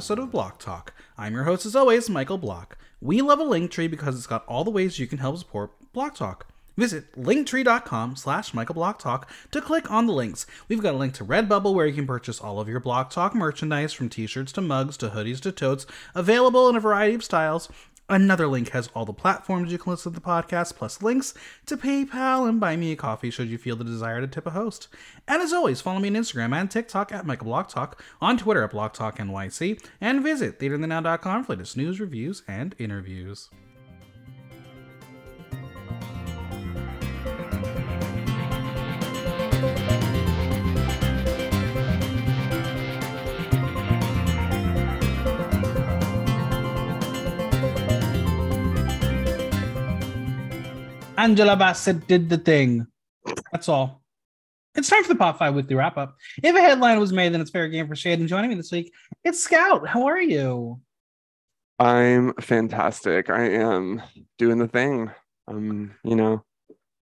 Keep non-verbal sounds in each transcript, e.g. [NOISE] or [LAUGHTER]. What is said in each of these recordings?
episode of Block Talk. I'm your host, as always, Michael Block. We love a link tree because it's got all the ways you can help support Block Talk. Visit linktree.com slash Michael Block Talk to click on the links. We've got a link to Redbubble where you can purchase all of your Block Talk merchandise from t-shirts to mugs to hoodies to totes, available in a variety of styles. Another link has all the platforms you can listen to the podcast, plus links to PayPal and buy me a coffee should you feel the desire to tip a host. And as always, follow me on Instagram and TikTok at Michael Block Talk, on Twitter at Block Talk NYC, and visit theaterthenow.com for latest news, reviews, and interviews. Angela Bassett did the thing. That's all. It's time for the Pop 5 Weekly Wrap Up. If a headline was made, then it's fair game for Shade. And joining me this week, it's Scout. How are you? I'm fantastic. I am doing the thing. Um, you know,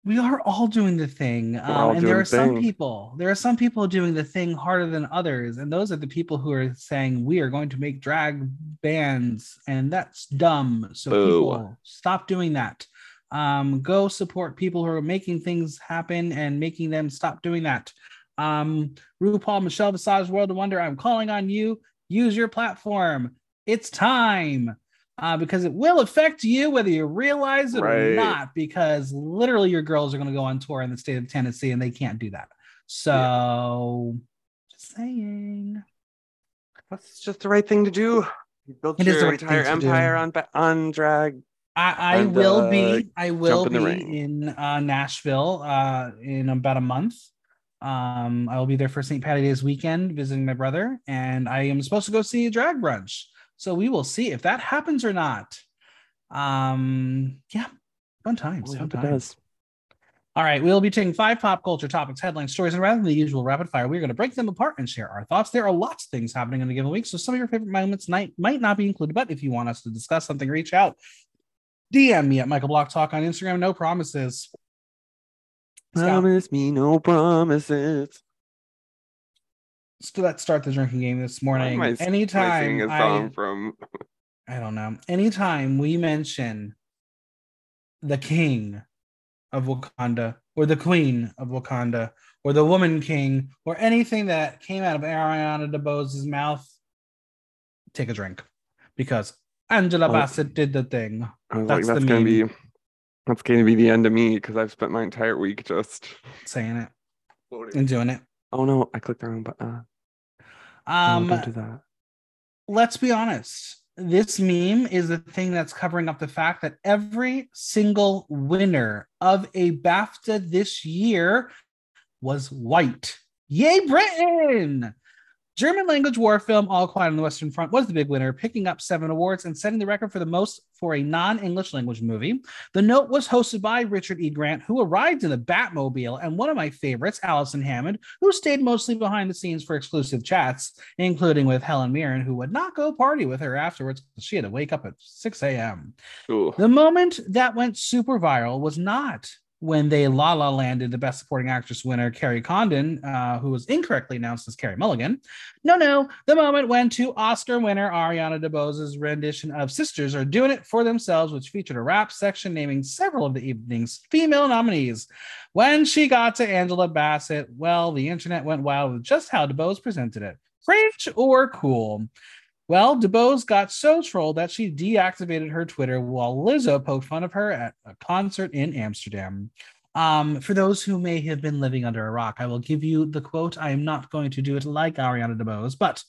We are all doing the thing. Um, and there the are some thing. people, there are some people doing the thing harder than others. And those are the people who are saying, we are going to make drag bands. And that's dumb. So Boo. people stop doing that. Um, go support people who are making things happen and making them stop doing that. Um, RuPaul, Michelle Visage, World of Wonder, I'm calling on you. Use your platform. It's time. Uh, because it will affect you whether you realize it or not. Because literally, your girls are going to go on tour in the state of Tennessee, and they can't do that. So, just saying. that's just the right thing to do. You built It your right entire do. empire on on drag. I, I And, will uh, be. I will in be in uh, Nashville uh, in about a month. Um, I will be there for St. Patty Day's weekend visiting my brother, and I am supposed to go see a drag brunch. So we will see if that happens or not. Um, yeah, fun times. Fun hope it times. does. All right, we'll be taking five pop culture topics, headlines, stories, and rather than the usual rapid fire, we're going to break them apart and share our thoughts. There are lots of things happening in a given week, so some of your favorite moments might might not be included. But if you want us to discuss something, reach out. DM me at Michael Block Talk on Instagram. No promises. Promise me no promises. so let's start the drinking game this morning. I I Anytime I, song from [LAUGHS] I don't know. Anytime we mention the king of Wakanda or the queen of Wakanda or the woman king or anything that came out of Ariana DeBose's mouth, take a drink because Angela Oh. Bassett did the thing. I was That's like, the that's gonna meme. be that's gonna be the end of me because I've spent my entire week just Saying it and doing it. Oh no, I clicked the wrong button. Uh, Um, don't do that. let's be honest. This meme is the thing that's covering up the fact that every single winner of a BAFTA this year was white. Yay, Britain! German language war film All Quiet on the Western Front was the big winner, picking up seven awards and setting the record for the most for a non English language movie. The note was hosted by Richard E. Grant, who arrived in the Batmobile, and one of my favorites, Alison Hammond, who stayed mostly behind the scenes for exclusive chats, including with Helen Mirren, who would not go party with her afterwards because she had to wake up at 6 a.m. The moment that went super viral was not when they La La landed the Best Supporting Actress winner, Kerry Condon, uh, who was incorrectly announced as Carey Mulligan. No, no, the moment when two Oscar winner Ariana DeBose's rendition of Sisters Are Doing It for Themselves, which featured a rap section naming several of the evening's female nominees. When she got to Angela Bassett, well, the internet went wild with just how DeBose presented it. Cringe or cool? Well, DeBose got so trolled that she deactivated her Twitter while Lizzo poked fun of her at a concert in Amsterdam. Um, for those who may have been living under a rock, I will give you the quote. I am not going to do it like Ariana DeBose, but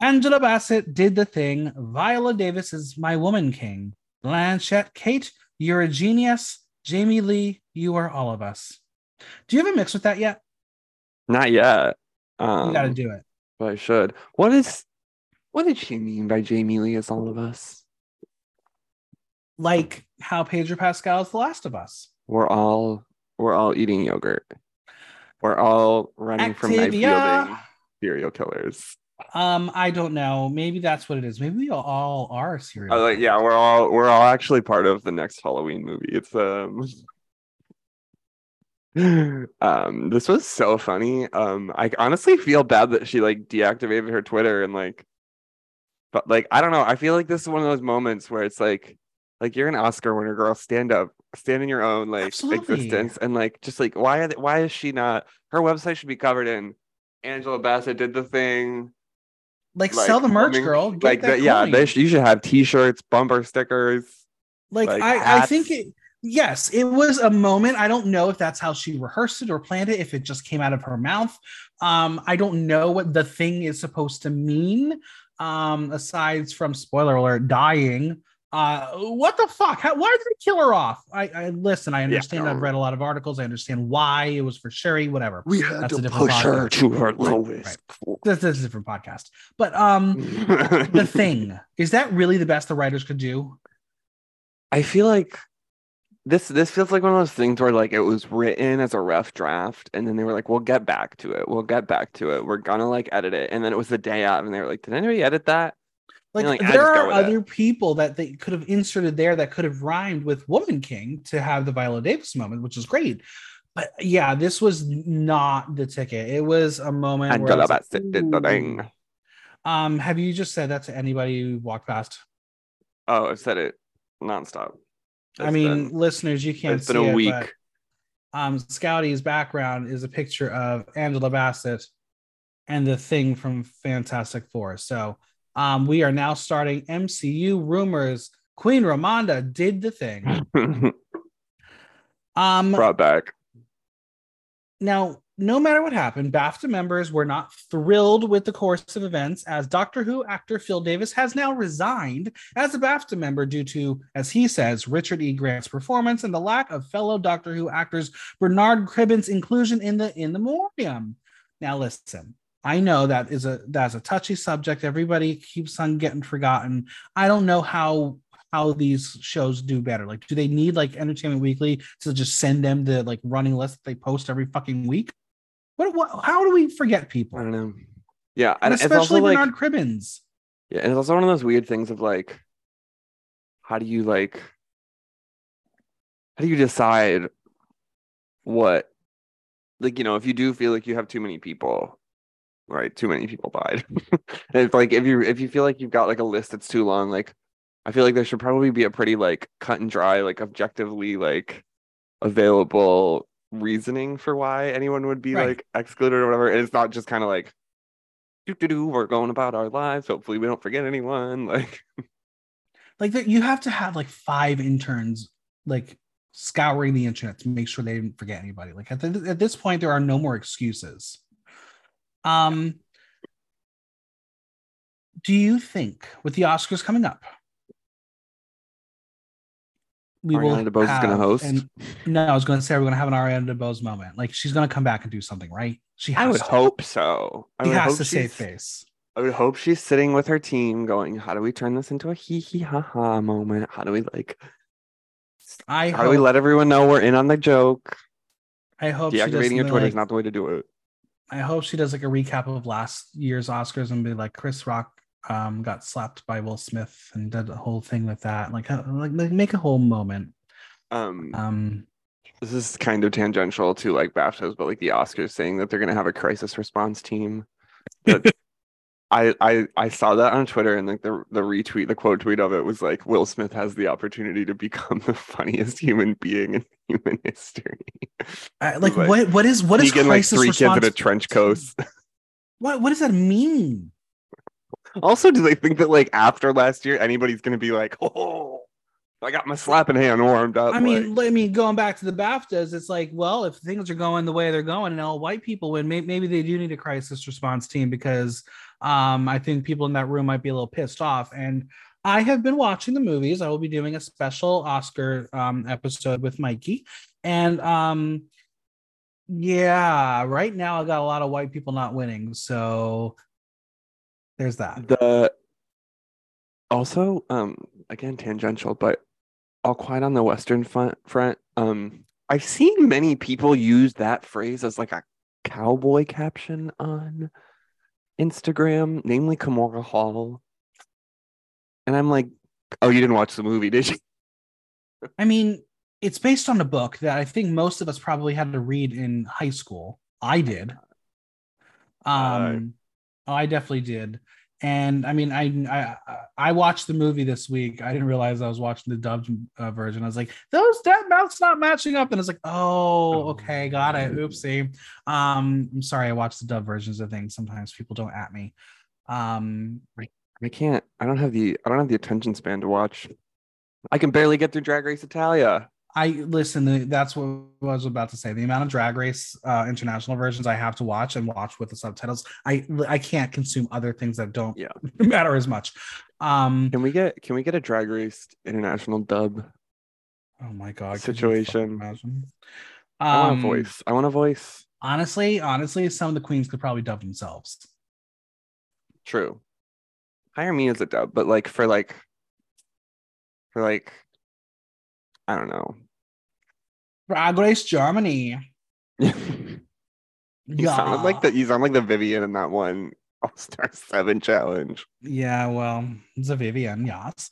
Angela Bassett did the thing. Viola Davis is my woman king. Blanchett Kate, you're a genius. Jamie Lee, you are all of us. Do you have a mix with that yet? Not yet. Um, You got to do it. but I should. What is what did she mean by Jamie Lee is all of us? Like how Pedro Pascal is The Last of Us. We're all we're all eating yogurt. We're all running from knife wielding serial killers. Um, I don't know. Maybe that's what it is. Maybe we all are serial. Uh, like, yeah, we're all we're all actually part of the next Halloween movie. It's um [LAUGHS] um this was so funny. Um I honestly feel bad that she like deactivated her Twitter and like but like I don't know. I feel like this is one of those moments where it's like like you're an Oscar winner, girl. Stand up, stand in your own like Absolutely. existence, and like just like why are they, why is she not? Her website should be covered in Angela Bassett did the thing. Like, like, sell the merch, humming- girl. Get like that the, yeah, they sh- you should have T-shirts, bumper stickers. like, like, I, I think it yes it was a moment i don't know if that's how she rehearsed it or planned it if it just came out of her mouth um i don't know what the thing is supposed to mean um aside from spoiler alert dying uh what the fuck How, why did they kill her off i, I listen i understand no. i've read a lot of articles i understand why it was for sherry whatever We had That's a different podcast. to her Right, lowest. this, this is a different podcast but um [LAUGHS] the thing is that really the best the writers could do I feel like this this feels like one of those things where like it was written as a rough draft and then they were like, we'll get back to it. We'll get back to it. We're gonna like edit it. And then it was the day out and they were like, Did anybody edit that? Like, like, there are with it. other people that they could have inserted there that could have rhymed with Woman King to have the Viola Davis moment, which is great. But yeah, this was not the ticket. It was a moment where was like, the thing. Um, have you just said that to anybody you walked past? Oh, I've said it nonstop. I mean, been- listeners, you can't it's see been a it, week. but um, Scouty's background is a picture of Angela Bassett and the thing from Fantastic Four. So um, we are now starting MCU rumors. Queen Ramonda did the thing. [LAUGHS] Um, Brought back. now, no matter what happened, BAFTA members were not thrilled with the course of events as Doctor Who actor Phil Davis has now resigned as a BAFTA member due to, as he says, Richard E. Grant's performance and the lack of fellow Doctor Who actors Bernard Cribbins' inclusion in the in the memoriam. Now, listen. I know that is a that's a touchy subject. Everybody keeps on getting forgotten. I don't know how how these shows do better. Like, do they need like Entertainment Weekly to just send them the like running list that they post every fucking week? What, what how do we forget people? I don't know. Yeah, And and especially like Bernard Cribbins. Yeah, and it's also one of those weird things of like, how do you like, how do you decide what, like, you know, if you do feel like you have too many people, right? Too many people died. [LAUGHS] and it's like if you if you feel like you've got like a list that's too long, like, I feel like there should probably be a pretty like cut and dry, like objectively like available reasoning for why anyone would be Right. like excluded or whatever. And it's not just kind of like do do do we're going about our lives hopefully we don't forget anyone [LAUGHS] like Like that, you have to have like five interns like scouring the internet to make sure they didn't forget anybody. Like at, the, at this point, there are no more excuses. Um, do you think with the Oscars coming up, we will Ariana DeBose is gonna host? an- no, I was going to say we're going to have an Ariana DeBose moment. Like she's going to come back and do something, right? She has i would to. hope so i She would has to save face. i would hope she's sitting with her team going how do we turn this into a hee hee ha ha moment how do we like I how hope, do we let everyone know we're in on the joke I hope deactivating your twitter is not the way to do it I hope she does like a recap of last year's Oscars and be like Chris Rock um got slapped by Will Smith and did a whole thing with that. Like uh, like, like make a whole moment. um Um this is kind of tangential to like BAFTAs, but like the Oscars saying that they're gonna have a crisis response team. That- [LAUGHS] I, I I saw that on Twitter and like the the retweet, the quote tweet of it was like Will Smith has the opportunity to become [LAUGHS] the funniest human being in human history. I, like, Like, what what is what is in, like crisis three kids response? in a trench coat. What what does that mean? Also, do they think that like after last year, anybody's gonna be like, [LAUGHS] oh, I got my slapping hand warmed up? I like- mean, I mean, going back to the BAFTAs, it's like, well, if things are going the way they're going, and all white people win, maybe, maybe they do need a crisis response team because um, I think people in that room might be a little pissed off. And I have been watching the movies. I will be doing a special Oscar um, episode with Mikey, and um, yeah, right now I got a lot of white people not winning, so there's that. the also um again tangential but all quiet on the western front front um i've seen many people use that phrase as like a cowboy caption on instagram namely Kimora hall and i'm like oh you didn't watch the movie did you [LAUGHS] I mean, it's based on a book that I think most of us probably had to read in high school. I did. Um, I definitely did. And I mean, I I I watched the movie this week. I didn't realize I was watching the dubbed uh, version. I was like, those dead mouths not matching up, and it's like, oh, okay, got it. Oopsie. Um, I'm sorry, I watched the dub versions of things. Sometimes people don't at me. Um, I can't. I don't have the. I don't have the attention span to watch. I can barely get through Drag Race Italia. I listen. That's what I was about to say. The amount of Drag Race uh, international versions I have to watch and watch with the subtitles, I I can't consume other things that don't Yeah. [LAUGHS] matter as much. Um, Can we get? Can we get a Drag Race international dub? oh my god, Situation. imagine? I want a Um, voice. I want a voice. Honestly, honestly, some of the queens could probably dub themselves. True. Hire me as a dub, but like for like, for like, I don't know. Race Germany. [LAUGHS] you Yeah, sound like the you sound like the Vivian in that one All Star Seven challenge. Yeah, well, it's a Vivian, yes.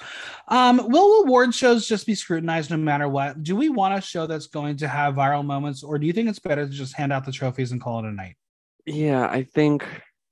Um, will award shows just be scrutinized no matter what? Do we want a show that's going to have viral moments, or do you think it's better to just hand out the trophies and call it a night? Yeah, I think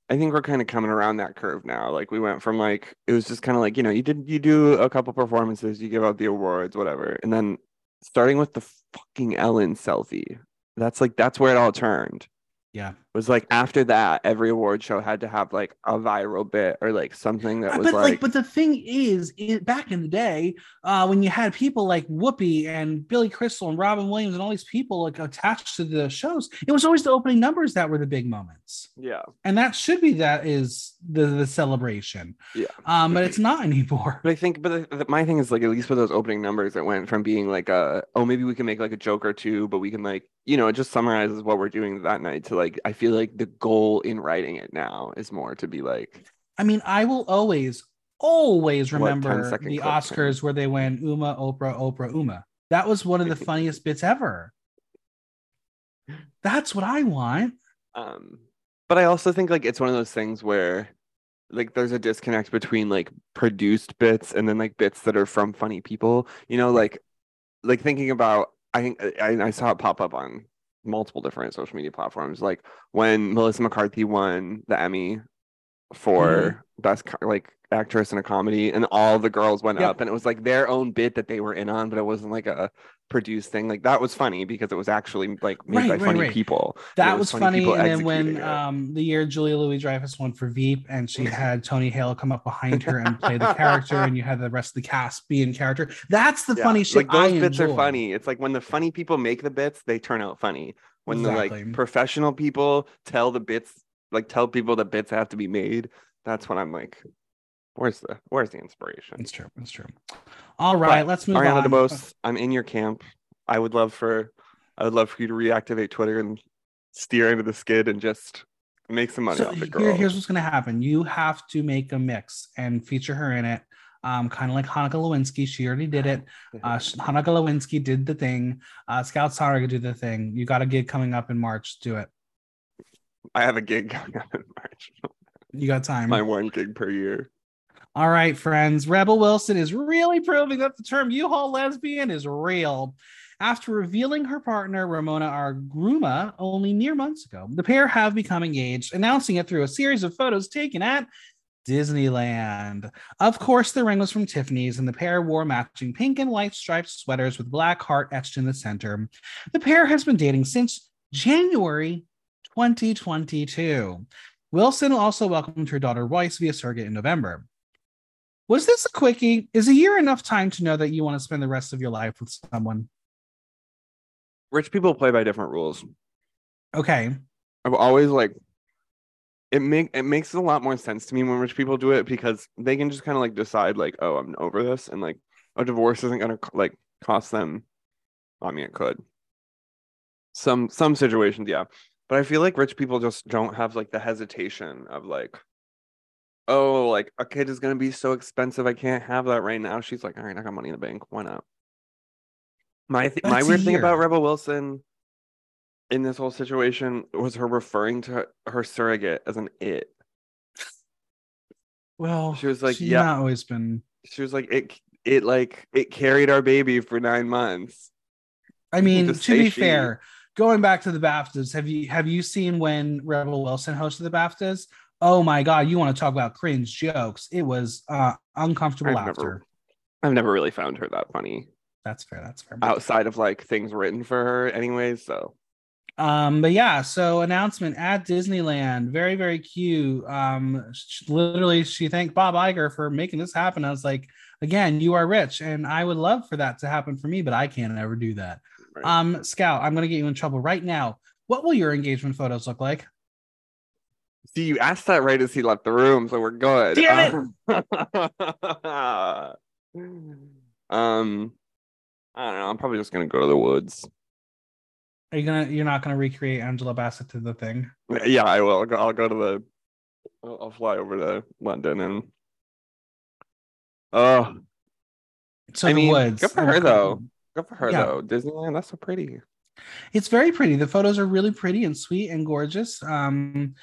I think we're kind of coming around that curve now. Like we went from like it was just kind of like, you know, you did you do a couple performances, you give out the awards, whatever. And then starting with the fucking Ellen selfie. That's like that's where it all turned. Yeah. Was like after that, every award show had to have like a viral bit or like something that was but like, like, but the thing is, it, back in the day, uh, when you had people like Whoopi and Billy Crystal and Robin Williams and all these people like attached to the shows, it was always the opening numbers that were the big moments, yeah. and that should be that is the the celebration. Yeah. Um, but it's not anymore. But I think, but the, the, my thing is like, at least with those opening numbers, it went from being like a, oh, maybe we can make like a joke or two, but we can like, you know, it just summarizes what we're doing that night to like, I feel like the goal in writing it now is more to be like, I mean, I will always, always remember the? Oscars where they went Uma, Oprah, Oprah, Uma. That was one of the [LAUGHS] funniest bits ever. That's what I want. um, but I also think like it's one of those things where like there's a disconnect between like produced bits and then like bits that are from funny people, you know, like, like thinking about, I think I, I saw it pop up on multiple different social media platforms. Like when Melissa McCarthy won the Emmy for mm-hmm. best like actress in a comedy, and all the girls went Yep. up, and it was like their own bit that they were in on, but it wasn't like a produced thing. Like that was funny because it was actually like made Right, by right, funny right. people. That was funny. people And then when it. um the year Julia Louis Dreyfus won for Veep and she had Tony Hale come up behind her and play the [LAUGHS] character, and you had the rest of the cast be in character. That's the Yeah, funny shit. Like those I bits are funny. It's like when the funny people make the bits, they turn out funny. When the like professional people tell the bits, like tell people the bits have to be made, that's when I'm like, where's the where's the inspiration? It's true. It's true. All right, let's move Ariana on. DeBose, I'm in your camp. I would love for I would love for you to reactivate Twitter and steer into the skid and just make some money So off the here- here's what's going to happen. You have to make a mix and feature her in it. Um, kind of like Hanukkah Lewinsky. She already did it. [LAUGHS] Uh, Hanukkah Lewinsky did the thing. Uh, Scout Saga did the thing. You got a gig coming up in March. Do it. I have a gig [LAUGHS] coming up in March. You got time. My one gig per year. All right, friends. Rebel Wilson is really proving that the term U-Haul lesbian is real. After revealing her partner, Ramona Agruma, only mere months ago, the pair have become engaged, announcing it through a series of photos taken at Disneyland. Of course, the ring was from Tiffany's, and the pair wore matching pink and white striped sweaters with black heart etched in the center. The pair has been dating since January 2022. Wilson also welcomed her daughter Royce via surrogate in November. Was this a quickie? Is a year enough time to know that you want to spend the rest of your life with someone? Rich people play by different rules. Okay. I've always like it make it makes a lot more sense to me when rich people do it because they can just kind of like decide like oh I'm over this and like a divorce isn't gonna like cost them. I mean it could. Some some situations yeah, but I feel like rich people just don't have like the hesitation of like oh like a kid is gonna be so expensive I can't have that right now. She's like all right I got money in the bank why not. My th- my weird thing about. Rebel Wilson in this whole situation was her referring to her, her surrogate as an it. Well, She was like, yeah. not always been. She was like, it it like it carried our baby for nine months. I mean, Just to be she. fair, going back to the BAFTAs, have you have you seen when Rebel Wilson hosted the BAFTAs? Oh my god, you want to talk about cringe jokes? It was uh uncomfortable I've laughter. never, I've never really found her that funny That's fair. That's fair. outside of like things written for her, anyways. So Um, but yeah, so announcement at Disneyland, very very cute. Um, sh- literally, she thanked Bob Iger for making this happen. I was like, again, you are rich, and I would love for that to happen for me, but I can't ever do that. Right. Um, Scout, I'm gonna get you in trouble right now. What will your engagement photos look like? See, you asked that right as he left the room, so we're good. Damn it! [LAUGHS] um, I don't know. I'm probably just gonna go to the woods. Are you gonna? You're not gonna recreate Angela Bassett to the thing? Yeah, I will. I'll go, I'll go to the. I'll, I'll fly over to London and. Oh, So I the mean, woods. good for her though. Good for her Yeah. though. Disneyland, that's so pretty. It's very pretty. The photos are really pretty and sweet and gorgeous. Um,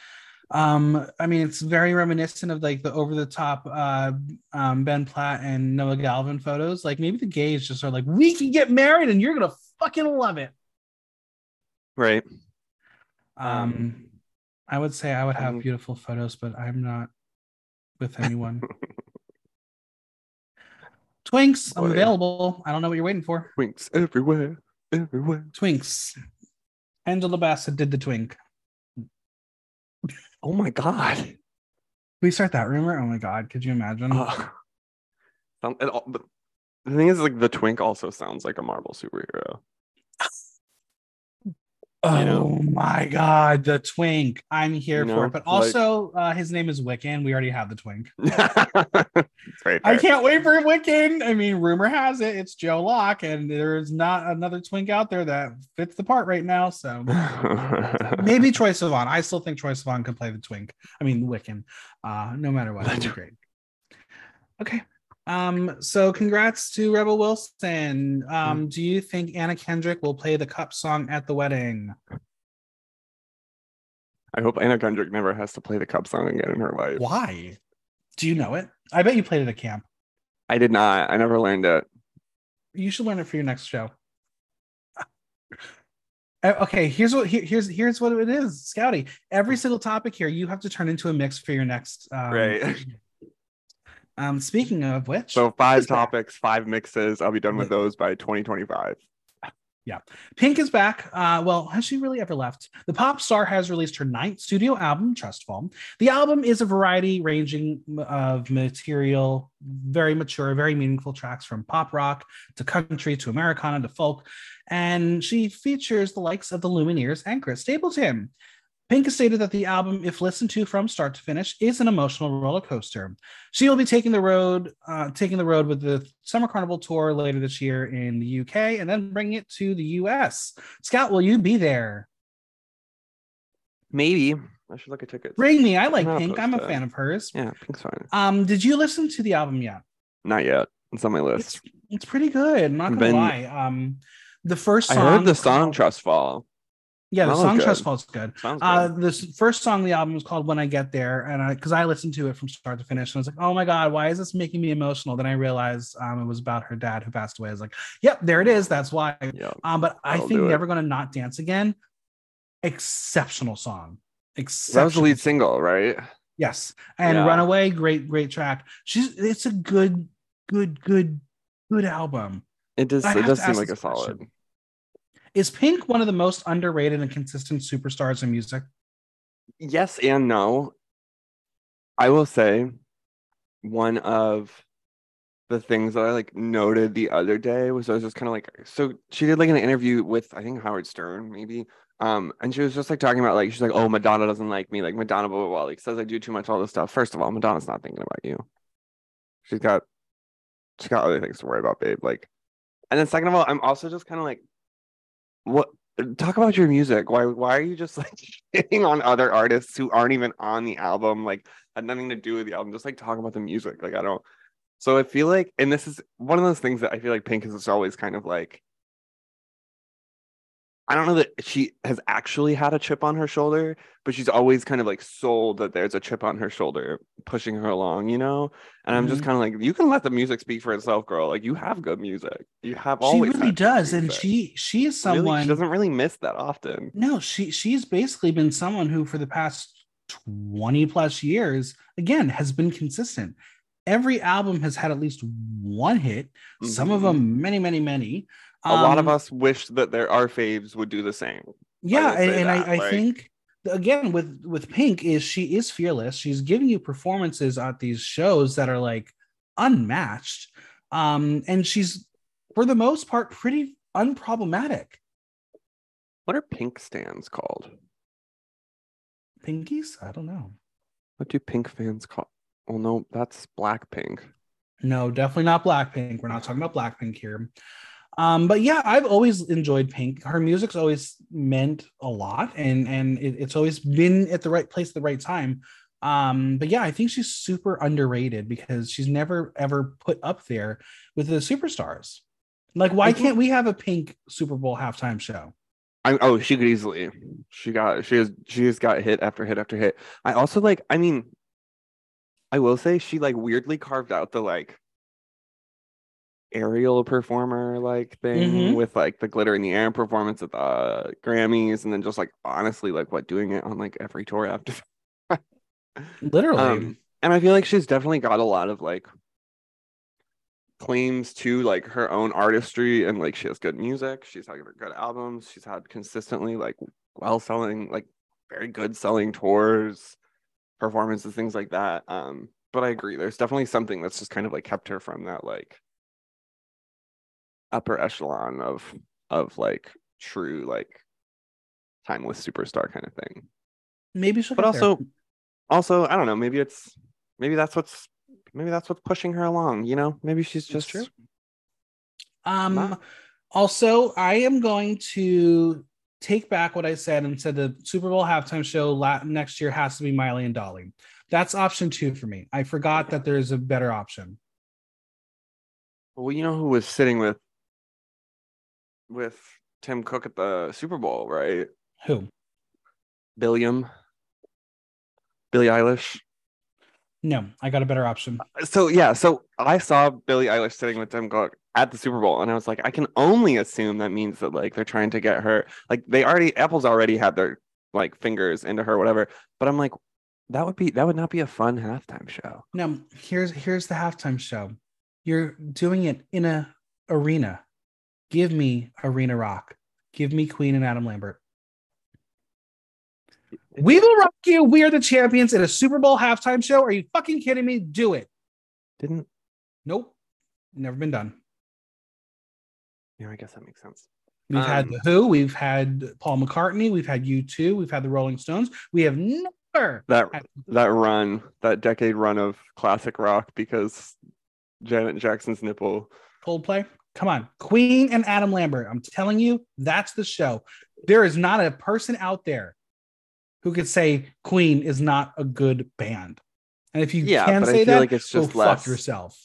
um, I mean, it's very reminiscent of like the over the top uh, um, Ben Platt and Noah Galvin photos. Like maybe the gays just are like, we can get married and you're gonna fucking love it. Right. Um, I would say I would have um, beautiful photos, but I'm not with [LAUGHS] anyone. Twinks, I'm available. I don't know what you're waiting for. twinks everywhere, everywhere. Twinks. Angela Bassett did the twink. Oh my god. We start that rumor? Oh my god, could you imagine? Uh, all- the thing is, like, the twink also sounds like a Marvel superhero. Oh know? my god, the twink. I'm here You for know, it. But like- also, uh, his name is Wiccan. We already have the twink. [LAUGHS] I can't wait for Wiccan. I mean, rumor has it it's Joe Locke, and there's not another twink out there that fits the part right now. So [LAUGHS] maybe Troye Sivan. I still think Troye Sivan can play the twink. I mean, Wiccan. Uh, no matter what, that'd be great. Okay. Um, so congrats to Rebel Wilson. Um, do you think Anna Kendrick will play the cup song at the wedding? I hope Anna Kendrick never has to play the cup song again in her life. Why? Do you know it? I bet you played it at camp. I did not. I never learned it. You should learn it for your next show. [LAUGHS] Uh, Okay, here's what here- here's here's what it is, Scouty. Every single topic here, you have to turn into a mix for your next. Um, Right. [LAUGHS] Um, speaking of which, So five is back. topics, five mixes. I'll be done with those by 2025. Yeah. Pink is back. Uh, well, has she really ever left? The pop star has released her ninth studio album, Trustfall. The album is a variety ranging of material, very mature, very meaningful tracks from pop rock to country to Americana to folk. And she features the likes of the Lumineers and Chris Stapleton. Pink has stated that the album, if listened to from start to finish, is an emotional roller coaster. She will be taking the road, uh, taking the road with the Summer Carnival tour later this year in the UK, and then bringing it to the US. Scout, will you be there? Maybe. I should look at tickets. Bring me. I like I'm Pink. I'm a fan of hers. Yeah, Pink's fine. Um, did you listen to the album yet? Not yet. It's on my list. It's it's pretty good. I'm not gonna Been- lie. Um, the first song I heard the song Trust Fall. Yeah, the song good. Trust Falls good. Sounds Uh, good. this first song, of the album was called "When I Get There," and I because I listened to it from start to finish, and I was like, "Oh my god, why is this making me emotional?" Then I realized um, it was about her dad who passed away. I was like, "Yep, there it is. That's why." yeah. Um, but I think "Never Gonna Not Dance Again," exceptional song. That was the lead single, right? Yes, and Yeah. "Runaway," great, great track. She's it's a good, good, good, good album. It does it does seem like a question. solid. Is Pink one of the most underrated and consistent superstars in music? Yes and no. I will say one of the things that I like noted the other day was I was just kind of like so she did like an interview with I think Howard Stern maybe um and she was just like talking about like she's like oh Madonna doesn't like me like Madonna blah blah blah like says I do too much all this stuff first of all Madonna's not thinking about you she's got she's got other things to worry about babe like and then second of all I'm also just kind of like what talk about your music. Why why are you just like [LAUGHS] shitting on other artists who aren't even on the album like had nothing to do with the album just like talk about the music? Like I don't so I feel like, and this is one of those things that I feel like Pink is always kind of like, I don't know that she has actually had a chip on her shoulder, but she's always kind of like sold that there's a chip on her shoulder pushing her along, you know? And I'm just Mhm. kind of like, you can let the music speak for itself, girl. Like you have good music. You have all She really does, and she she is Really, someone. she doesn't really miss that often. No, she she's basically been someone who, for the past 20 plus years, again, has been consistent. Every album has had at least one hit, some of Mhm. them many, many, many. A lot of Um, us wish that their our faves would do the same. yeah will and, and i, I like- think again with with pink is she is fearless she's giving you performances at these shows that are like unmatched um and she's for the most part pretty unproblematic What are pink stands called? pinkies i don't know What do pink fans call? Well, no, that's Blackpink. no definitely not blackpink we're not talking about blackpink here um but yeah i've always enjoyed pink her music's always meant a lot and and it, it's always been at the right place at the right time um but yeah i think she's super underrated because she's never ever put up there with the superstars like why think- can't we have a pink super bowl halftime show I oh, she could easily. She got she has she has got hit after hit after hit. I also like. I mean, I will say she like weirdly carved out the like aerial performer like thing Mhm. with like the glitter in the air performance at the Grammys, and then just like honestly like what doing it on like every tour after. [LAUGHS] literally Um, and I feel like she's definitely got a lot of like claims to like her own artistry and like she has good music. She's had good albums. She's had consistently like well selling, like very good selling tours, performances, things like that. Um, but I agree, there's definitely something that's just kind of like kept her from that like upper echelon of of like true like timeless superstar kind of thing maybe she'll but get there. also also i don't know maybe it's maybe that's what's maybe that's what's pushing her along you know maybe she's That's just true. Um, Not- also, I am going to take back what I said and said the Super Bowl halftime show next year has to be Miley and Dolly. That's option two for me. I forgot that there's a better option. well you know who was sitting with with tim cook at the super bowl right Who? billiam billie eilish No, I got a better option. Uh, so yeah so i saw billie eilish sitting with tim cook at the super bowl and i was like i can only assume that means that like they're trying to get her like they already apple's already had their like fingers into her whatever but i'm like that would be that would not be a fun halftime show No, here's here's the halftime show. You're doing it in a arena. Give me Arena Rock. Give me Queen and Adam Lambert. We will rock you. We are the champions in a Super Bowl halftime show. Are you fucking kidding me? Do it. didn't Nope. Never been done. yeah i guess that makes sense We've had Um, the Who, we've had Paul McCartney, we've had U2, we've had the Rolling Stones. We have never that had that run, that decade run of classic rock because Janet Jackson's nipple. Coldplay. Come on, Queen and Adam Lambert. I'm telling you, that's the show. There is not a person out there who could say Queen is not a good band. And if you Yeah, can say that, like it's go just fuck yourself.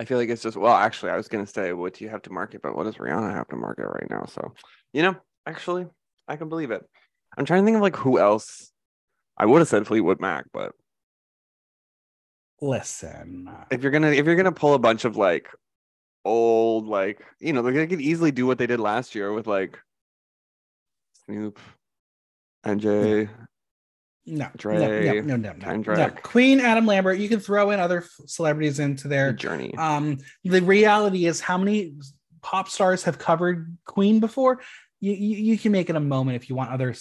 I feel like it's just well, actually, I was gonna say what do you have to market, but what does Rihanna have to market right now? So you know, actually, I can believe it. I'm trying to think of like who else. I would have said Fleetwood Mac, but Listen, if you're gonna if you're gonna pull a bunch of like old like you know they could easily do what they did last year with like Snoop, NJ, no, no, Dre, no, no, no, no, no. Kendrick. Queen, Adam Lambert. You can throw in other celebrities into there. Journey. Um, the reality is, how many pop stars have covered Queen before? You, you, you can make it a moment if you want other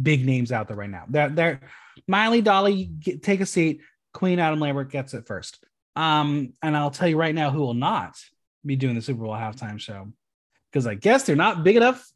big names out there right now. That there, Miley, Dolly, get, take a seat. Queen, Adam Lambert gets it first. Um, and I'll tell you right now who will not be doing the Super Bowl halftime show because I guess they're not big enough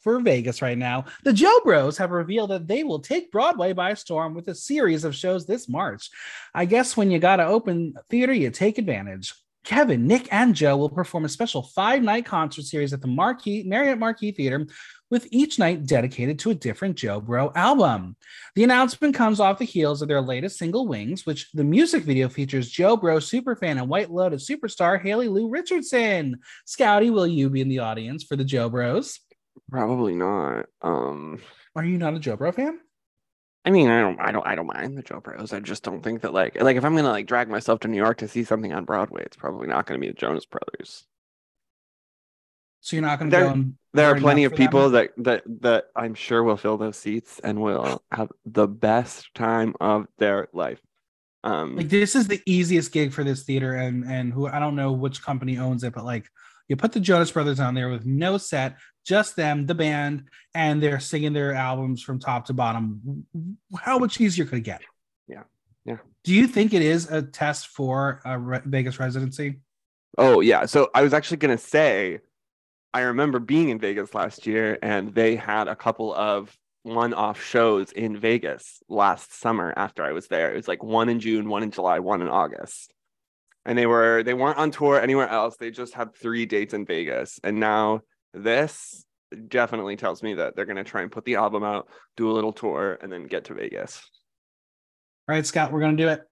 for Vegas right now. The Joe Bros have revealed that they will take Broadway by storm with a series of shows this March. I guess when you got to open theater, you take advantage. Kevin, Nick, and Joe will perform a special five night concert series at the Marquis, Marriott Marquis Theater, with each night dedicated to a different Joe Bro album. The announcement comes off the heels of their latest single, Wings, which the music video features Joe Bro superfan and White Lotus superstar Haley Lu Richardson. Scouty, will you be in the audience for the Joe Bros? Probably not. Um, Are you not a Joe Bro fan? I mean, I don't, I don't, I don't mind the Joe Bros. I just don't think that like, like if I'm gonna like drag myself to New York to see something on Broadway, it's probably not gonna be the Jonas Brothers. So you're not going to There- go There are plenty of people that that that I'm sure will fill those seats and will have the best time of their life. Um, like this is the easiest gig for this theater and and who i don't know which company owns it but like you put the jonas brothers on there with no set just them the band and they're singing their albums from top to bottom how much easier could it get Yeah. Yeah. do you think it is a test for a vegas residency Oh yeah. So I was actually gonna say, I remember being in Vegas last year, and they had a couple of one-off shows in Vegas last summer after I was there. It was like one in June, one in July, one in August. And they were they weren't on tour anywhere else. They just had three dates in Vegas. And now this definitely tells me that they're gonna try and put the album out, do a little tour, and then get to Vegas. all right scout we're gonna do it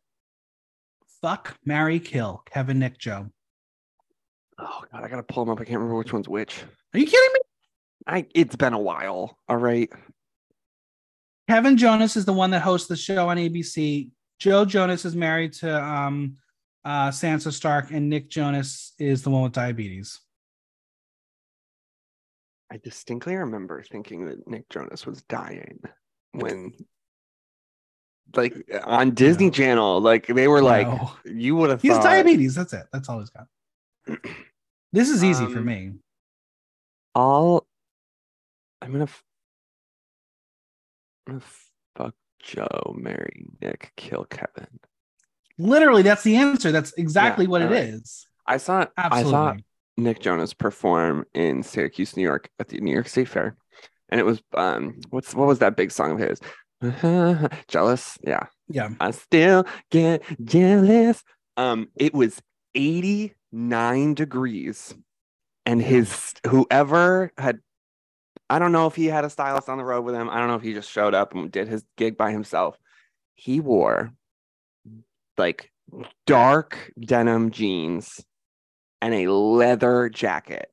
fuck marry kill kevin nick joe Oh god, I gotta pull them up. I can't remember which one's which. are you kidding me I it's been a while. All right. Kevin Jonas is the one that hosts the show on ABC. Joe Jonas is married to um, uh, Sansa Stark, and Nick Jonas is the one with diabetes. I distinctly remember thinking that Nick Jonas was dying when, like, on Disney No. Channel, like they were like, No. you would have he has diabetes. That's it. That's all he's got. [CLEARS THROAT] This is easy for Um, me. I'll, I'm gonna, f- I'm gonna fuck Joe, marry Nick, kill Kevin. Literally, that's the answer. That's exactly Yeah, what it all right. is. I saw, I saw Nick Jonas perform in Syracuse, New York, at the New York State Fair, and it was, um, what's what was that big song of his? [LAUGHS] Jealous, yeah. Yeah. I still get jealous. Um, it was 89 degrees, and his whoever had, I don't know if he had a stylist on the road with him. I don't know if he just showed up and did his gig by himself. He wore like dark denim jeans and a leather jacket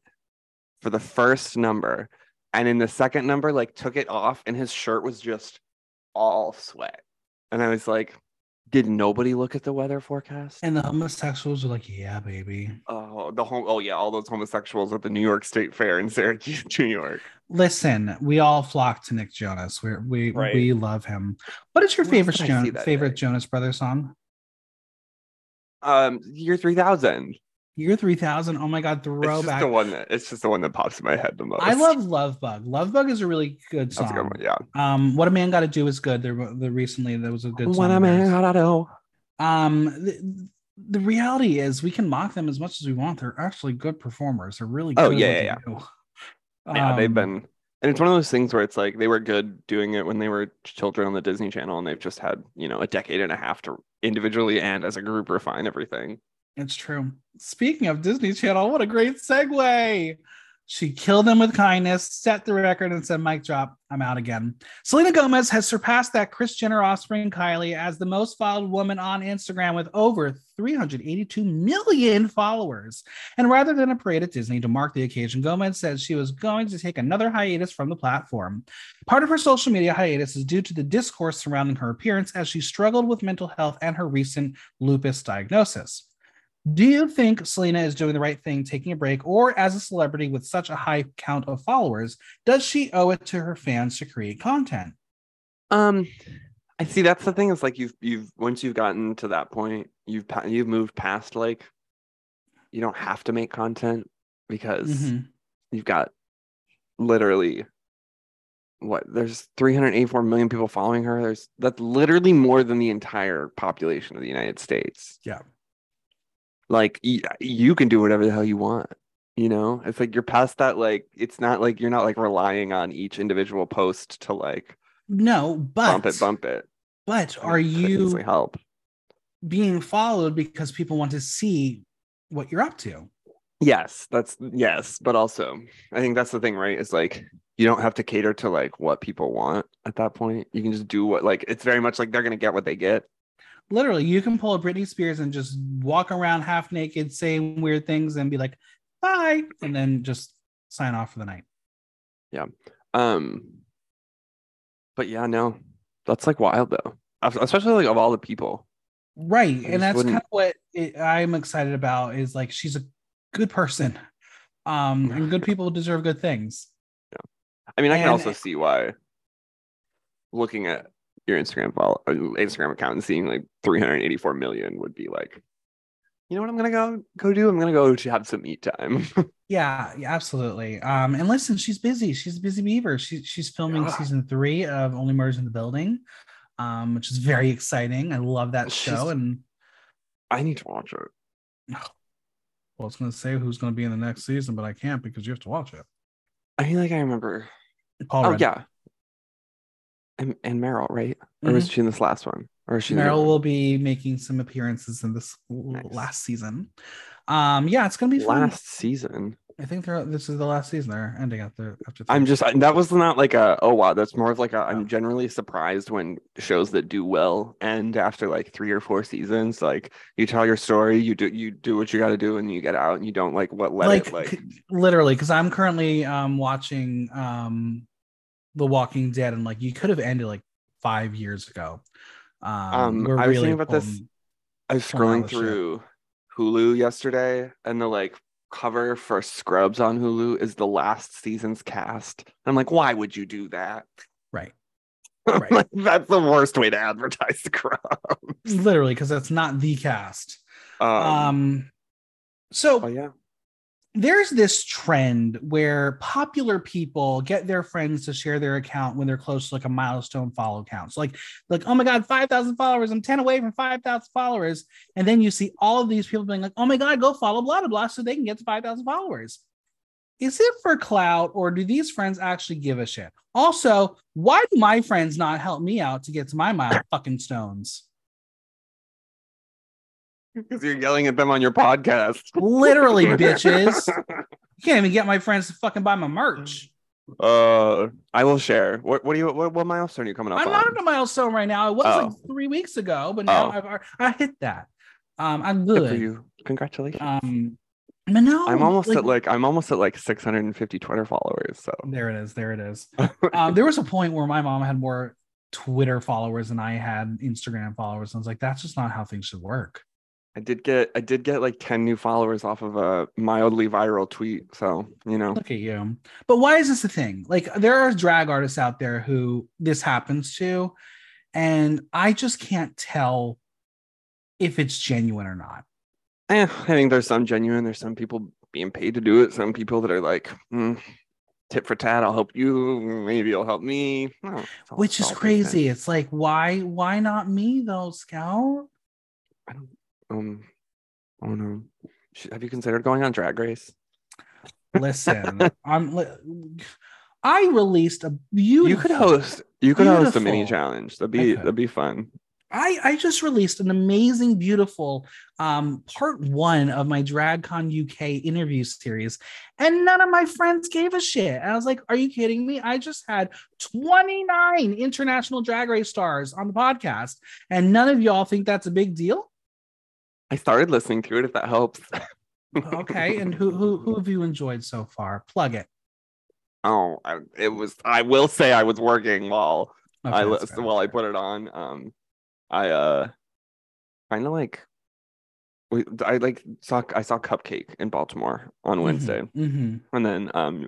for the first number. And in the second number, like took it off, and his shirt was just all sweat. And I was like, did nobody look at the weather forecast? And the homosexuals are like, yeah, baby. oh, the home. Oh yeah, all those homosexuals at the New York State Fair in [LAUGHS] Syracuse, New York. Listen, we all flock to Nick Jonas. We're, we Right. we love him. What is your favorite Jonas, favorite day? Jonas Brothers song? Um, year three thousand. Year three thousand. Oh my god, throwback. It's just throwback. the one that it's just the one that pops in my head the most. I love Love Bug. Love Bug is a really good That's a song. good one. Yeah. Um, what a man got to do is good. There, the recently there was a good What song. a of man gotta do. Um, the, the reality is we can mock them as much as we want. They're actually good performers. They're really good. Oh, at yeah, yeah, they yeah. do. Yeah, they've Um, been, and it's one of those things where it's like they were good doing it when they were children on the Disney Channel, and they've just had you know a decade and a half to individually and as a group refine everything. It's true. Speaking of Disney Channel, what a great segue. She killed him with kindness, set the record, and said, Mike drop, I'm out again. Selena Gomez has surpassed that Kris Jenner offspring Kylie as the most followed woman on Instagram with over 382 million followers. And rather than a parade at Disney to mark the occasion, Gomez said she was going to take another hiatus from the platform. Part of her social media hiatus is due to the discourse surrounding her appearance as she struggled with mental health and her recent lupus diagnosis. Do you think Selena is doing the right thing taking a break, or as a celebrity with such a high count of followers, does she owe it to her fans to create content? Um, I see. That's the thing. Is like you've you've once you've gotten to that point, you've you've moved past like you don't have to make content because Mhm. you've got literally what there's 384 million people following her there's that's literally more than the entire population of the united states Yeah. Like you can do whatever the hell you want you know? It's like you're past that like it's not like you're not like relying on each individual post to like No, but bump it bump it. but are mean, could easily you help. being followed because people want to see what you're up to? yes that's yes but also i think that's the thing right? Is like you don't have to cater to like what people want at that point. You can just do what like it's very much like they're gonna get what they get Literally, you can pull a Britney Spears and just walk around half naked, saying weird things, and be like, "Bye," and then just sign off for the night. Yeah. Um but yeah no that's like wild though especially like of all the people Right. just And that's wouldn't- kind of what it, I'm excited about is like she's a good person. Um, and good people deserve good things. Yeah. I mean, I can also see why looking at your Instagram follow uh, Instagram account and seeing like 384 million would be like, you know what I'm gonna go go do? I'm gonna go to [LAUGHS] have some meat time. [LAUGHS] Yeah, yeah, absolutely. Um, and listen, she's busy. She's a busy beaver. She, she's filming Yeah. season three of Only Murders in the Building, um, which is very exciting. I love that show. And I need to watch it. No. [SIGHS] Well, it's going to say who's going to be in the next season, but I can't because you have to watch it. I feel like I remember. Paul Oh Rudd. yeah. And and Meryl, right? Or was she in this last one? Or is she Meryl will be making some appearances in this Nice. last season. Um, yeah, it's gonna be fun. last season? I think they're this is the last season. They're ending after after. I'm just that was not like a oh wow that's more of like a Yeah. I'm generally surprised when shows that do well end after like three or four seasons like you tell your story you do you do what you got to do and you get out and you don't like what let like, it like c- literally because I'm currently um watching um The Walking Dead and like you could have ended like five years ago. Um, Um, I was really thinking about this- I was scrolling the shit. through Hulu yesterday and the like cover for Scrubs on Hulu is the last season's cast I'm like why would you do that right, [LAUGHS] Right. like, that's the worst way to advertise [LAUGHS] Scrubs literally because that's not the cast. um, Um, so oh yeah there's this trend where popular people get their friends to share their account when they're close to like a milestone follow count. So like, like, oh my God, 5,000 followers. I'm 10 away from 5,000 followers. And then you see all of these people being like, oh my God, go follow blah, blah, blah. So they can get to 5,000 followers. Is it for clout or do these friends actually give a shit? Also, why do my friends not help me out to get to my mile fucking stones? Because you're yelling at them on your podcast Literally, bitches. [LAUGHS] You can't even get my friends to fucking buy my merch. Uh, I will share. What what do you what, what milestone are you coming up I'm on? not at a milestone right now. It was Oh. like three weeks ago, but now Oh. I've I hit that. Um, I'm Good good. for you. Congratulations. Um, but no, I'm almost at like I'm almost at like 650 Twitter followers. So there it is. There it is. [LAUGHS] um, there was a point where my mom had more Twitter followers than I had Instagram followers. And I was like, that's just not how things should work. I did get I did get like 10 new followers off of a mildly viral tweet. So you know, Look at you. But why is this a thing? Like, there are drag artists out there who this happens to, and I just can't tell if it's genuine or not. eh, I think there's some genuine. There's some people being paid to do it. Some people that are like, "Hmm, tit for tat. I'll help you. Maybe you'll help me. No, which is crazy. It's like, why, why not me though, Scout? I don't. Um. I don't know. Have you considered going on Drag Race? Listen, [LAUGHS] I'm. I released a beautiful. You could host. You could host a mini challenge. That'd be that'd be fun. I I just released an amazing, beautiful um part one of my DragCon UK interview series, and none of my friends gave a shit. And I was like, "Are you kidding me? I just had 29 international drag race stars on the podcast, and none of y'all think that's a big deal." I started listening to it. If that helps. Okay, and [LAUGHS] who who who have you enjoyed so far? Plug it. oh, I, it was. I will say I was working while Okay, I while I put it on. Um, I uh, kind of like. I like saw I saw Cupcake in Baltimore on fair. Wednesday, Mhm, mhm. and then um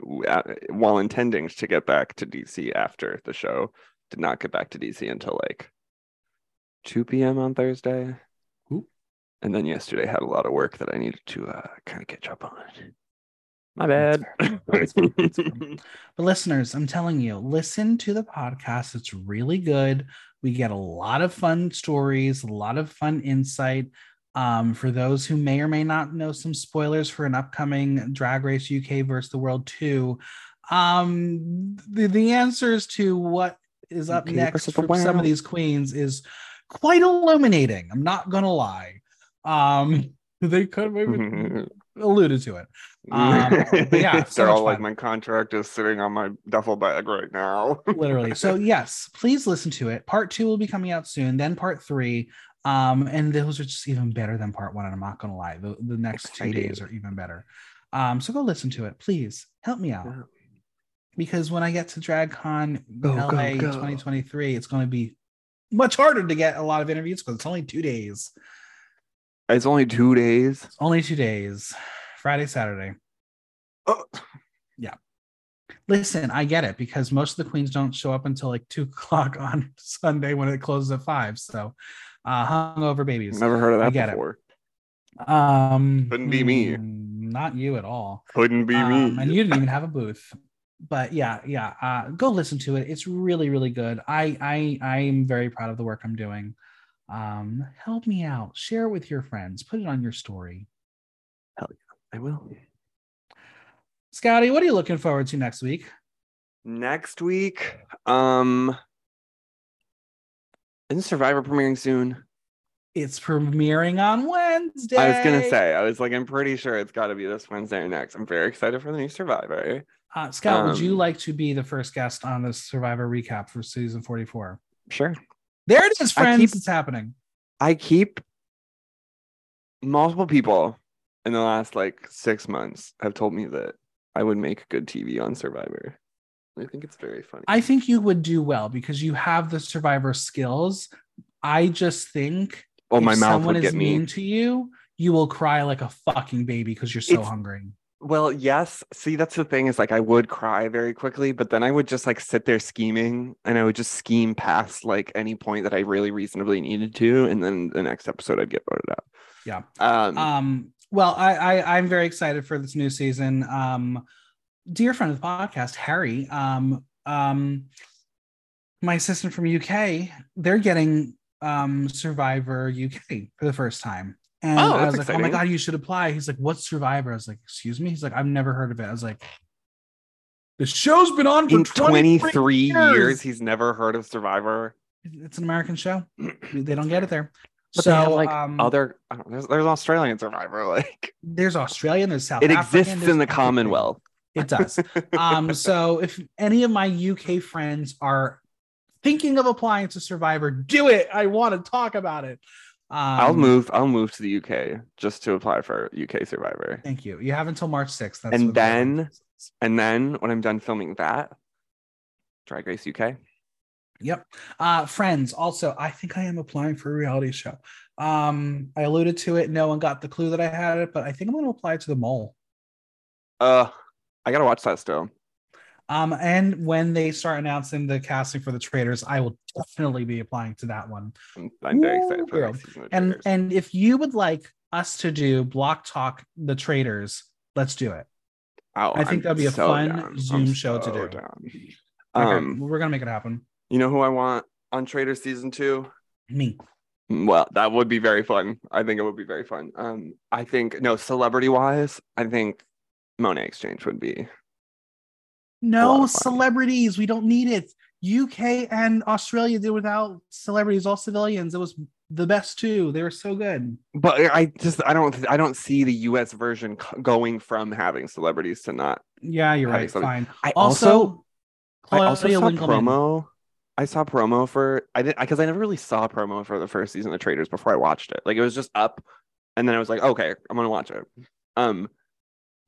while intending to get back to DC after the show, did not get back to DC until like 2 p.m. on Thursday. And then yesterday had a lot of work that I needed to uh, kind of catch up on. My bad. fair. [LAUGHS] That's fair. That's fair. [LAUGHS] But listeners, I'm telling you, listen to the podcast. It's really good. We get a lot of fun stories, a lot of fun insight. Um, for those who may or may not know some spoilers for an upcoming Drag Race UK versus the World 2, um, the, the answers to what is up next for some of these queens is quite illuminating. I'm not gonna lie. Um, [LAUGHS] they could maybe [LAUGHS] alluded to it. Um, yeah, [LAUGHS] so they're all like my contract is sitting on my duffel bag right now. literally. So yes please listen to it. Part two will be coming out soon then part three. Um and those are just even better than part one and i'm not gonna lie. The, the next two days are even better. Um so go listen to it please. Help me out. Yeah. because when i get to dragcon Go, la go, go. 2023 it's going to be much harder to get a lot of interviews because it's only two days It's only two days. only two days friday saturday Oh, Yeah. Listen, I get it because most of the queens don't show up until like two [LAUGHS] o'clock on Sunday when it closes at five. So, uh, hungover babies. never heard of that I get it. before. Um, Couldn't be me. mm, Not you at all. Couldn't be Um, me. and you didn't even have a booth. But yeah, yeah. Uh, go listen to it. It's really, really good. I, I, I am very proud of the work I'm doing. Um, help me out. Share it with your friends. Put it on your story. Hell yeah, I will. Scotty, what are you looking forward to next week? Next week, um, isn't Survivor premiering soon? It's premiering on Wednesday. I was gonna say, I was like, I'm pretty sure it's got to be this Wednesday or next. I'm very excited for the new Survivor. Uh, Scott, would you Um, like to be the first guest on the Survivor recap for season 44? Sure. There it is, friends. keep- it's happening. I keep multiple people in the last like six months have told me that I would make good TV on Survivor. I think it's very funny. I think you would do well because you have the Survivor skills. I just think oh, well, if someone is get me. mean to you, you will cry like a fucking baby because you're so It's- hungry. Well, yes. See, that's the thing is like I would cry very quickly, but then I would just like sit there scheming and I would just scheme past like any point that I really reasonably needed to. And then the next episode I'd get voted out. Yeah. Um, Um, well, I, I I'm very excited for this new season. Um, dear friend of the podcast, Harry, um, um, my assistant from UK, they're getting um Survivor UK for the first time. And Oh, I was that's like, oh my god, you should apply. He's like, what's Survivor? I was like, excuse me. He's like, I've never heard of it. I was like, the show's been on for in 23 23 years. years, he's never heard of Survivor. It's an American show. They don't get it there. But so have like um, other, there's, there's Australian Survivor. [LAUGHS] Like there's Australian, there's South it African, exists there's in the everything. Commonwealth. It does. [LAUGHS] um, so if any of my UK friends are thinking of applying to Survivor, do it. I want to talk about it. Um, I'll move. I'll move to the UK just to apply for UK Survivor. Thank you. You have until March 6th. That's And then- And then when I'm done filming that, Drag Race UK. Yep. Uh, friends, also, I think I am applying for a reality show. Um, I alluded to it. No one got the clue that I had it, but I think I'm going to apply to the mole. Uh, I gotta watch that still. Um, and when they start announcing the casting for the Traitors, I will definitely be applying to that one. I'm, I'm very excited for the girl. next season of And and if you would like us to do block talk the Traitors, let's do it. Oh, I think I'm that'd be a so fun down. I'm Zoom show to do. Okay, Um, we're gonna make it happen. you know who I want on Traitor season two? Me. Well, that would be very fun. I think it would be very fun. Um, I think no celebrity wise, I think Monét X Change would be. No celebrities. We don't need it. UK and Australia did without celebrities, all civilians. It was the best too. They were so good. But I just I don't I don't see the U.S. version going from having celebrities to not. Yeah, you're right. Fine. I also Also, I also saw promo. I saw promo for I didn't because I never really saw promo for the first season of Traitors before I watched it. Like it was just up, and then I was like, okay, I'm gonna watch it. Um,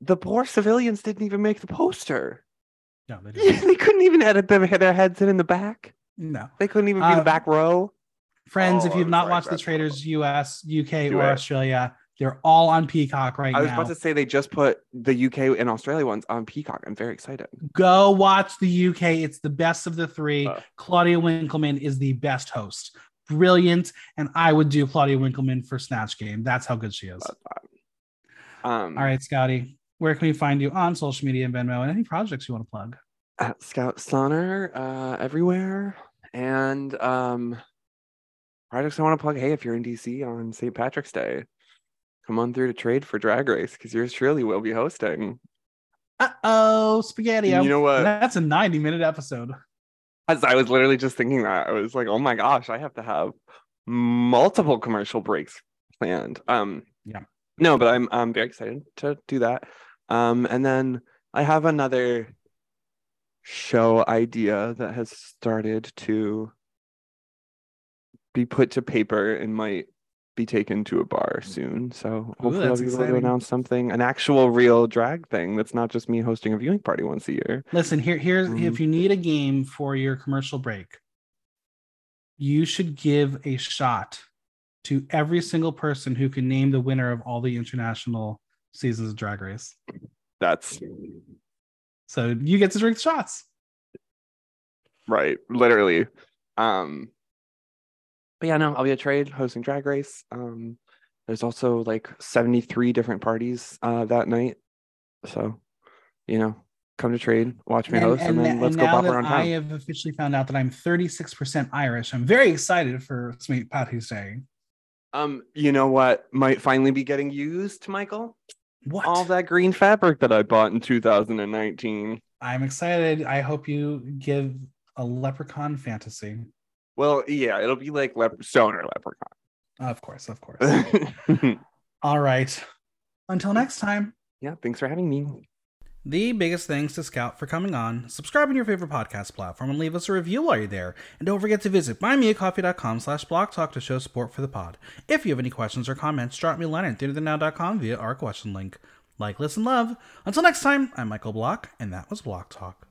the poor civilians didn't even make the poster. No, they didn't. [LAUGHS] they couldn't even edit them their heads in in the back. no. They couldn't even be Uh, the back row. Friends, Oh, if you've not like, watched the that's Traitors US, UK, Do or it. Australia, they're all on Peacock right now. I was now. about to say they just put the UK and Australia ones on Peacock. I'm very excited. Go watch the UK. It's the best of the three. Uh. Claudia Winkleman is the best host. Brilliant. And I would do Claudia Winkleman for Snatch Game. That's how good she is. Um, All right, Scotty. Where can we find you on social media and Venmo and any projects you want to plug? at Scout Sonner uh, everywhere. And um, projects I want to plug. Hey, if you're in DC on St. Patrick's Day, come on through to trade for Drag Race because yours truly will be hosting. Uh oh, spaghetti. You know what? That's a 90 minute episode. As I was literally just thinking that, I was like, oh my gosh, I have to have multiple commercial breaks planned. Um, Yeah. No, but I'm I'm very excited to do that. Um, and then I have another show idea that has started to be put to paper and might be taken to a bar soon. So hopefully I'll that's be able to announce something, an actual real drag thing that's not just me hosting a viewing party once a year. Listen, here, here's Mhm. if you need a game for your commercial break, you should give a shot to every single person who can name the winner of all the international seasons of Drag Race. That's So you get to drink the shots. Right, literally. Um, but yeah, no, I'll be at trade hosting Drag Race. Um, there's also like 73 different parties uh that night, so you know, come to trade, watch me host, and, then let's and go that around I town. have officially found out that I'm 36% Irish. I'm very excited for Sweet Patty's Day. Um, you know what might finally be getting used, Michael? What? All that green fabric that I bought in 2019. I'm excited. I hope you give a leprechaun fantasy. Well, yeah, it'll be like lep- stoner leprechaun. Of course, of course. [LAUGHS] All right. Until next time. yeah, thanks for having me. The biggest thanks to Scout for coming on. Subscribe on your favorite podcast platform and leave us a review while you're there. And don't forget to visit buymeacoffee.com slash blocktalk to show support for the pod. If you have any questions or comments, drop me a line at theaterthenow.com via our question link. Like, listen, love. Until next time, I'm Michael Block, and that was Block Talk.